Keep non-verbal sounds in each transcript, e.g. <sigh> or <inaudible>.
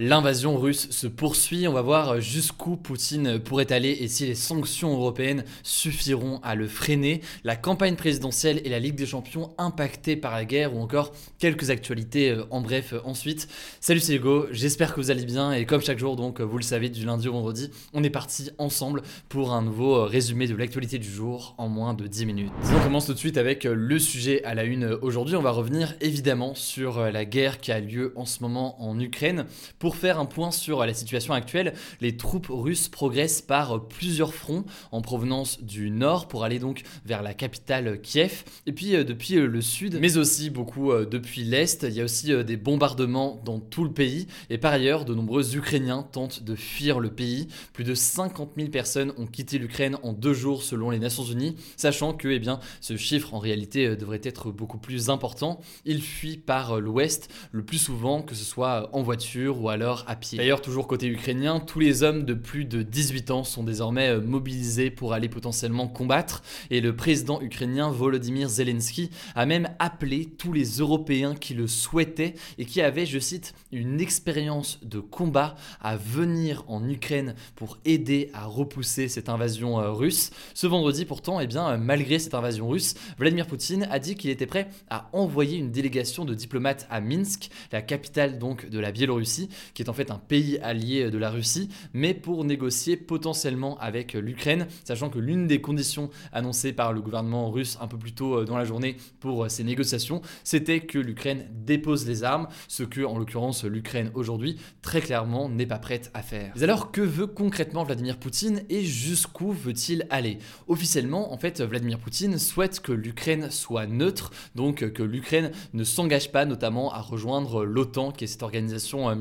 L'invasion russe se poursuit, on va voir jusqu'où Poutine pourrait aller et si les sanctions européennes suffiront à le freiner, la campagne présidentielle et la Ligue des Champions impactées par la guerre ou encore quelques actualités euh, en bref euh, ensuite. Salut c'est Hugo, j'espère que vous allez bien et comme chaque jour donc vous le savez du lundi au vendredi, on est parti ensemble pour un nouveau euh, résumé de l'actualité du jour en moins de 10 minutes. On commence tout de suite avec le sujet à la une aujourd'hui, on va revenir évidemment sur la guerre qui a lieu en ce moment en Ukraine. Faire un point sur la situation actuelle, les troupes russes progressent par plusieurs fronts en provenance du nord pour aller donc vers la capitale Kiev et puis euh, depuis euh, le sud, mais aussi beaucoup euh, depuis l'est. Il y a aussi des bombardements dans tout le pays et par ailleurs, de nombreux Ukrainiens tentent de fuir le pays. Plus de 50 000 personnes ont quitté l'Ukraine en deux jours selon les Nations Unies, sachant que eh bien, ce chiffre en réalité devrait être beaucoup plus important. Ils fuient par l'ouest le plus souvent, que ce soit en voiture ou alors à pied. D'ailleurs, toujours côté ukrainien, tous les hommes de plus de 18 ans sont désormais euh, mobilisés pour aller potentiellement combattre et le président ukrainien Volodymyr Zelensky a même appelé tous les Européens qui le souhaitaient et qui avaient, je cite, une expérience de combat à venir en Ukraine pour aider à repousser cette invasion euh, russe. Ce vendredi pourtant, eh bien, malgré cette invasion russe, Vladimir Poutine a dit qu'il était prêt à envoyer une délégation de diplomates à Minsk, la capitale donc de la Biélorussie, qui est en fait un pays allié de la Russie, mais pour négocier potentiellement avec l'Ukraine, sachant que l'une des conditions annoncées par le gouvernement russe un peu plus tôt euh, dans la journée pour euh, ces négociations, c'était que l'Ukraine dépose les armes, ce que en l'occurrence l'Ukraine aujourd'hui très clairement n'est pas prête à faire. Mais alors que veut concrètement Vladimir Poutine et jusqu'où veut-il aller? Officiellement, en fait, Vladimir Poutine souhaite que l'Ukraine soit neutre, donc que l'Ukraine ne s'engage pas notamment à rejoindre l'OTAN, qui est cette organisation euh,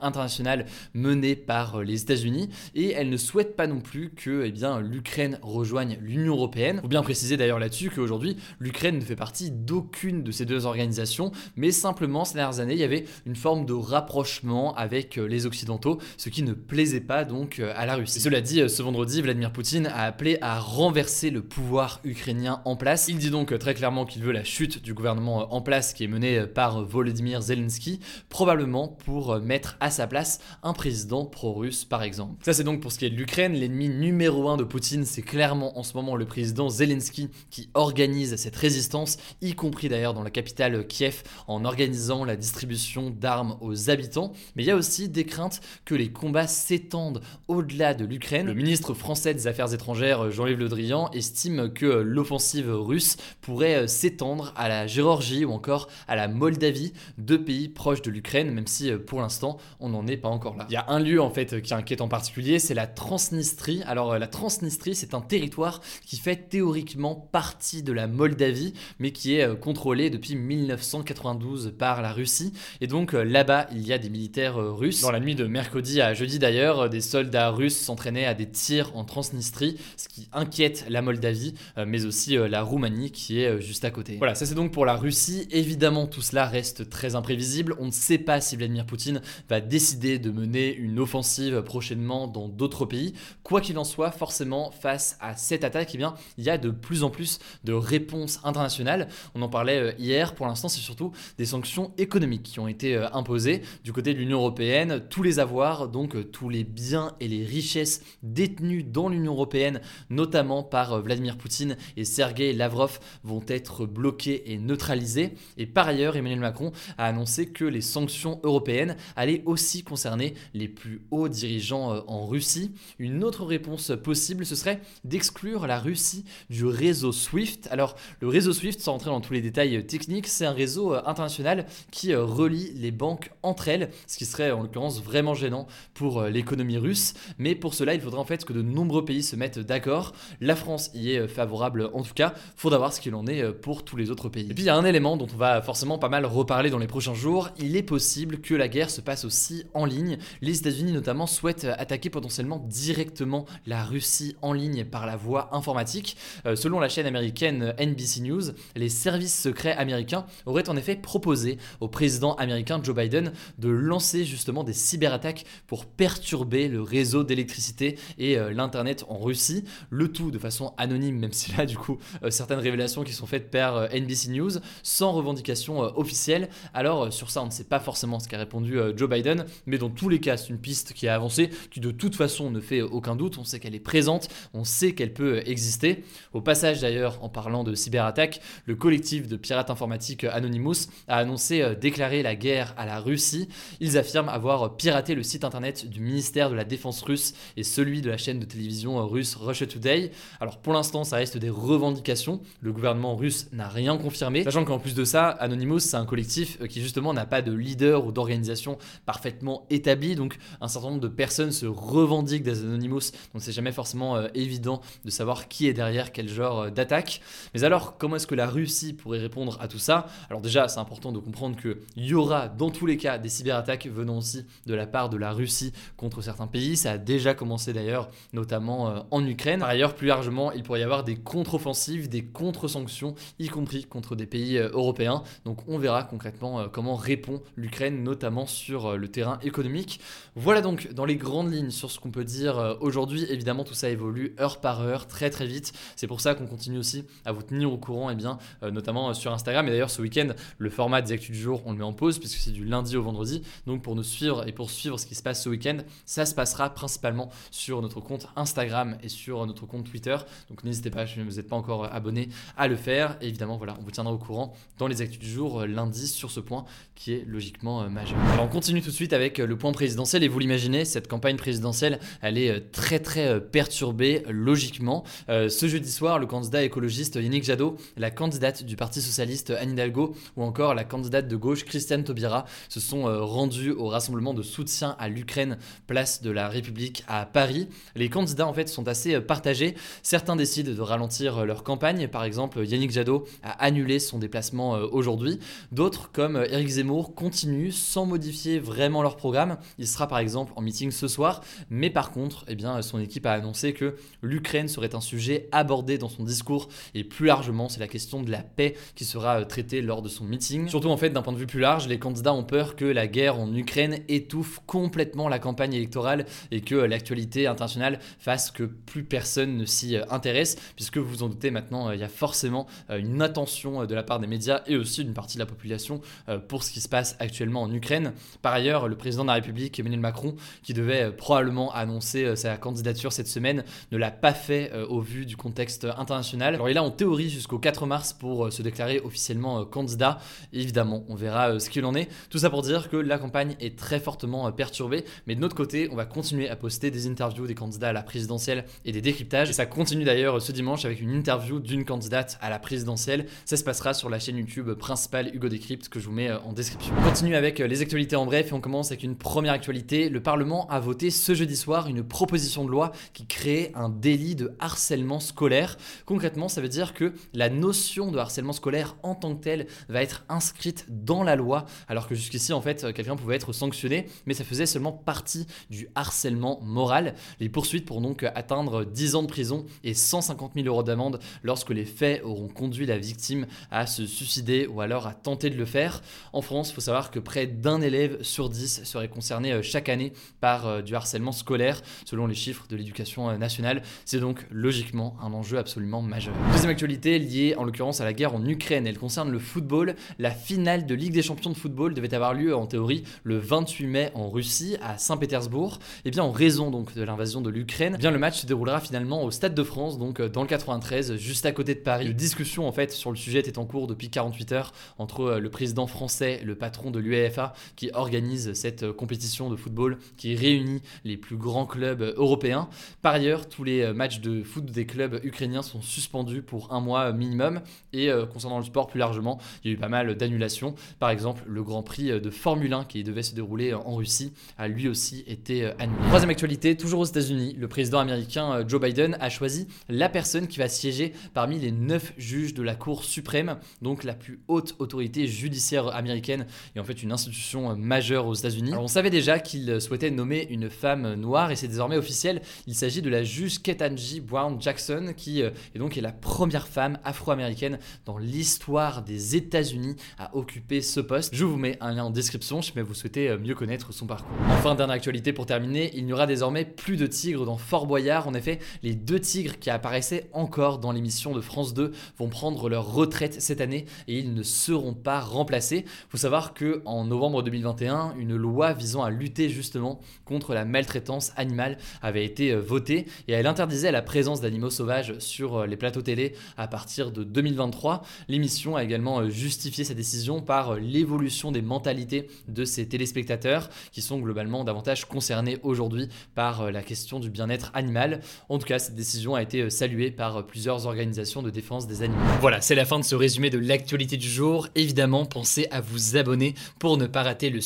internationale menée par euh, les États-Unis et elle ne souhaite pas non plus que eh bien, l'Ukraine rejoigne l'Union européenne. Faut bien préciser d'ailleurs là-dessus qu'aujourd'hui l'Ukraine ne fait partie d'aucune de ces deux organisations, mais simplement ces dernières années il y avait une forme de rapprochement avec euh, les Occidentaux, ce qui ne plaisait pas donc euh, à la Russie. cela dit, ce vendredi, Vladimir Poutine a appelé à renverser le pouvoir ukrainien en place. Il dit donc très clairement qu'il veut la chute du gouvernement en place qui est mené par Volodymyr Zelensky, probablement pour mettre à sa place un président pro-russe par exemple. Ça c'est donc pour ce qui est de l'Ukraine, l'ennemi numéro un de Poutine c'est clairement en ce moment le président Zelensky qui organise cette résistance, y compris d'ailleurs dans la capitale Kiev en organisant la distribution d'armes aux habitants, mais il y a aussi des craintes que les combats s'étendent au-delà de l'Ukraine. Le ministre français des Affaires étrangères Jean-Yves Le Drian estime que l'offensive russe pourrait s'étendre à la Géorgie ou encore à la Moldavie, deux pays proches de l'Ukraine, même si pour l'instant on n'en est pas encore là. Il y a un lieu en fait qui inquiète en particulier, c'est la Transnistrie. Alors euh, la Transnistrie, c'est un territoire qui fait théoriquement partie de la Moldavie, mais qui est euh, contrôlé depuis 1992 par la Russie. Et donc euh, là-bas, il y a des militaires russes. Dans la nuit de mercredi à jeudi d'ailleurs, des soldats russes s'entraînaient à des tirs en Transnistrie, ce qui inquiète la Moldavie, mais aussi la Roumanie qui est juste à côté. Voilà, ça c'est donc pour la Russie. Évidemment, tout cela reste très imprévisible. On ne sait pas si Vladimir Poutine va décider de mener une offensive prochainement dans d'autres pays. Quoi qu'il en soit, forcément, face à cette attaque, eh bien, il y a de plus en plus de réponses internationales. On en parlait euh, hier, pour l'instant, c'est surtout des sanctions économiques qui ont été euh, imposées du côté de l'Union européenne. Tous les avoirs, donc euh, tous les biens et les richesses détenus dans l'Union européenne, notamment par Vladimir Poutine et Sergei Lavrov, vont être bloqués et neutralisés. Et par ailleurs, Emmanuel Macron a annoncé que les sanctions européennes allaient aussi concerner les plus hauts dirigeants en Russie. Une autre réponse possible, ce serait d'exclure la Russie du réseau SWIFT. Alors, le réseau SWIFT, sans rentrer dans tous les détails techniques, c'est un réseau international qui relie les banques entre elles, ce qui serait en l'occurrence vraiment gênant pour l'économie russe. Mais pour cela, il faudrait en fait que de nombreux pays se mettent d'accord. La France y est favorable en tout cas. Faudra voir ce qu'il en est pour tous les autres pays. Et puis il y a un élément dont on va forcément pas mal reparler dans les prochains jours. Il est possible que la guerre se passe aussi en ligne. Les États-Unis notamment souhaitent attaquer potentiellement directement la Russie en ligne par la voie informatique. Euh, selon la chaîne américaine NBC News, les services secrets américains auraient en effet proposé au président américain Joe Biden de lancer justement des cyberattaques pour perturber le réseau d'électricité et euh, l'internet en Russie, le tout de façon anonyme, même <laughs> si là du coup euh, certaines révélations qui sont faites par NBC News sans revendication officielle. Alors sur ça on ne sait pas forcément ce qu'a répondu Biden, mais dans tous les cas c'est une piste qui a avancé, qui de toute façon ne fait aucun doute, on sait qu'elle est présente, on sait qu'elle peut exister. Au passage d'ailleurs, en parlant de cyberattaque, le collectif de pirates informatiques Anonymous a annoncé déclarer la guerre à la Russie. Ils affirment avoir piraté le site internet du ministère de la Défense russe et celui de la chaîne de télévision russe Russia Today. Alors pour l'instant, ça reste des revendications. Le gouvernement russe n'a rien confirmé, sachant qu'en plus de ça, Anonymous, c'est un collectif qui justement n'a pas de leader ou d'organisation parfaitement établi, donc un certain nombre de personnes se revendiquent des Anonymous, donc c'est jamais forcément euh, évident de savoir qui est derrière quel genre euh, d'attaque. Mais alors, comment est-ce que la Russie pourrait répondre à tout ça? Alors déjà, c'est important de comprendre qu'il y aura dans tous les cas des cyberattaques venant aussi de la part de la Russie contre certains pays. Ça a déjà commencé d'ailleurs, notamment euh, en Ukraine. Par ailleurs, plus largement, il pourrait y avoir des contre-offensives, des contre-sanctions, y compris contre des pays européens. Donc on verra concrètement comment répond l'Ukraine, notamment sur le terrain économique. Voilà donc dans les grandes lignes sur ce qu'on peut dire aujourd'hui. Évidemment, tout ça évolue heure par heure, très très vite. C'est pour ça qu'on continue aussi à vous tenir au courant, et eh bien, euh, notamment euh, sur Instagram. Et d'ailleurs, ce week-end, le format des actus du jour, on le met en pause puisque c'est du lundi au vendredi. Donc, pour nous suivre et pour suivre ce qui se passe ce week-end, ça se passera principalement sur notre compte Instagram et sur notre compte Twitter. Donc, n'hésitez pas, si vous n'êtes pas encore abonné, à le faire. Évidemment, voilà, on vous tiendra au courant dans les actus du jour euh, lundi sur ce point qui est logiquement majeur. Alors, on continue tout de suite avec le point présidentiel. Et vous l'imaginez, cette campagne présidentielle, elle est très très perturbée logiquement. Euh, ce jeudi soir, le candidat écologiste Yannick Jadot, la candidate du Parti socialiste Anne Hidalgo ou encore la candidate de gauche Christiane Taubira se sont euh, rendus au rassemblement de soutien à l'Ukraine, place de la République à Paris. Les candidats en fait sont assez euh, partagés. Certains décident de ralentir leur campagne. Par exemple, Yannick Jadot a annulé son déplacement aujourd'hui. D'autres, comme Éric Zemmour, continuent sans modifier vraiment leur programme. Il sera par exemple en meeting ce soir, mais par contre, eh bien, son équipe a annoncé que l'Ukraine serait un sujet abordé dans son discours et plus largement, c'est la question de la paix qui sera euh, traitée lors de son meeting. Surtout en fait, d'un point de vue plus large, les candidats ont peur que la guerre en Ukraine étouffe complètement la campagne électorale et que euh, l'actualité internationale fasse que plus personne ne s'y euh, intéresse, puisque vous vous en doutez maintenant, il y a forcément une attention de la part des médias et aussi d'une partie de la population pour ce qui se passe actuellement en Ukraine. Par ailleurs, le président de la République, Emmanuel Macron, qui devait probablement annoncer sa candidature cette semaine, ne l'a pas fait euh, au vu du contexte international. Alors il a en théorie jusqu'au 4 mars pour euh, se déclarer officiellement euh, candidat. évidemment, on verra ce qu'il en est. Tout ça pour dire que la campagne est très fortement perturbée, mais de notre côté, on va continuer à poster des interviews des candidats à la présidentielle et des décryptages. Et ça continue d'ailleurs ce dimanche avec une interview d'une candidate à la présidentielle. Ça se passera sur la chaîne YouTube principale Hugo Décrypte que je vous mets en description. On continue avec les actualités en bref on commence avec une première actualité. Le Parlement a voté ce jeudi soir une proposition de loi qui crée un délit de harcèlement scolaire. Concrètement, ça veut dire que la notion de harcèlement scolaire en tant que telle va être inscrite dans la loi, alors que jusqu'ici, en fait, quelqu'un pouvait être sanctionné, mais ça faisait seulement partie du harcèlement moral. Les poursuites pourront donc atteindre 10 ans de prison et 150 000 euros d'amende lorsque les faits auront conduit la victime à se suicider ou alors à tenter de le faire. En France, il faut savoir que près d'un élève sur 10 serait concerné euh, chaque année par euh, du harcèlement scolaire, selon les chiffres de l'éducation euh, nationale. C'est donc logiquement un enjeu absolument majeur. Deuxième actualité liée en l'occurrence à la guerre en Ukraine, elle concerne le football. La finale de Ligue des champions de football devait avoir lieu en théorie le 28 mai en Russie, à Saint-Pétersbourg. Et eh bien en raison donc de l'invasion de l'Ukraine, eh bien le match se déroulera finalement au Stade de France, donc dans le 93, juste à côté de Paris. Une discussion en fait sur le sujet était en cours depuis 48 heures entre le président français, le patron de l'UEFA qui organise organise cette compétition de football qui réunit les plus grands clubs européens. Par ailleurs, tous les matchs de foot des clubs ukrainiens sont suspendus pour un mois minimum. Et concernant le sport plus largement, il y a eu pas mal d'annulations. Par exemple, le Grand Prix de Formule 1 qui devait se dérouler en Russie a lui aussi été annulé. Troisième actualité, toujours aux États-Unis, le président américain Joe Biden a choisi la personne qui va siéger parmi les neuf juges de la Cour suprême, donc la plus haute autorité judiciaire américaine et en fait une institution majeure aux États-Unis. On savait déjà qu'il souhaitait nommer une femme noire et c'est désormais officiel. Il s'agit de la juge Ketanji Brown Jackson qui euh, est donc la première femme afro-américaine dans l'histoire des États-Unis à occuper ce poste. Je vous mets un lien en description si vous souhaitez euh, mieux connaître son parcours. Enfin, dernière actualité pour terminer, il n'y aura désormais plus de tigres dans Fort Boyard. En effet, les deux tigres qui apparaissaient encore dans l'émission de France 2 vont prendre leur retraite cette année et ils ne seront pas remplacés. Il faut savoir que en novembre 2021, une loi visant à lutter justement contre la maltraitance animale avait été euh, votée et elle interdisait la présence d'animaux sauvages sur euh, les plateaux télé à partir de 2023. L'émission a également euh, justifié sa décision par l'évolution des mentalités de ses téléspectateurs qui sont globalement davantage concernés aujourd'hui par la question du bien-être animal. En tout cas, cette décision a été saluée par plusieurs organisations de défense des animaux. Voilà, c'est la fin de ce résumé de l'actualité du jour. Évidemment, pensez à vous abonner pour ne pas rater le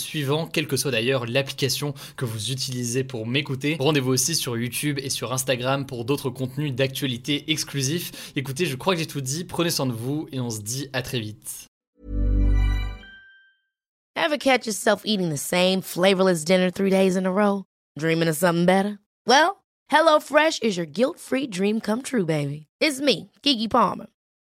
quelle que soit d'ailleurs l'application que vous utilisez pour m'écouter. Rendez-vous aussi sur YouTube et sur Instagram pour d'autres contenus d'actualité exclusifs. Écoutez, je crois que j'ai tout dit. Prenez soin de vous et on se dit à très vite. Catch yourself is your guilt-free dream come true, baby. It's me, Kiki Palmer.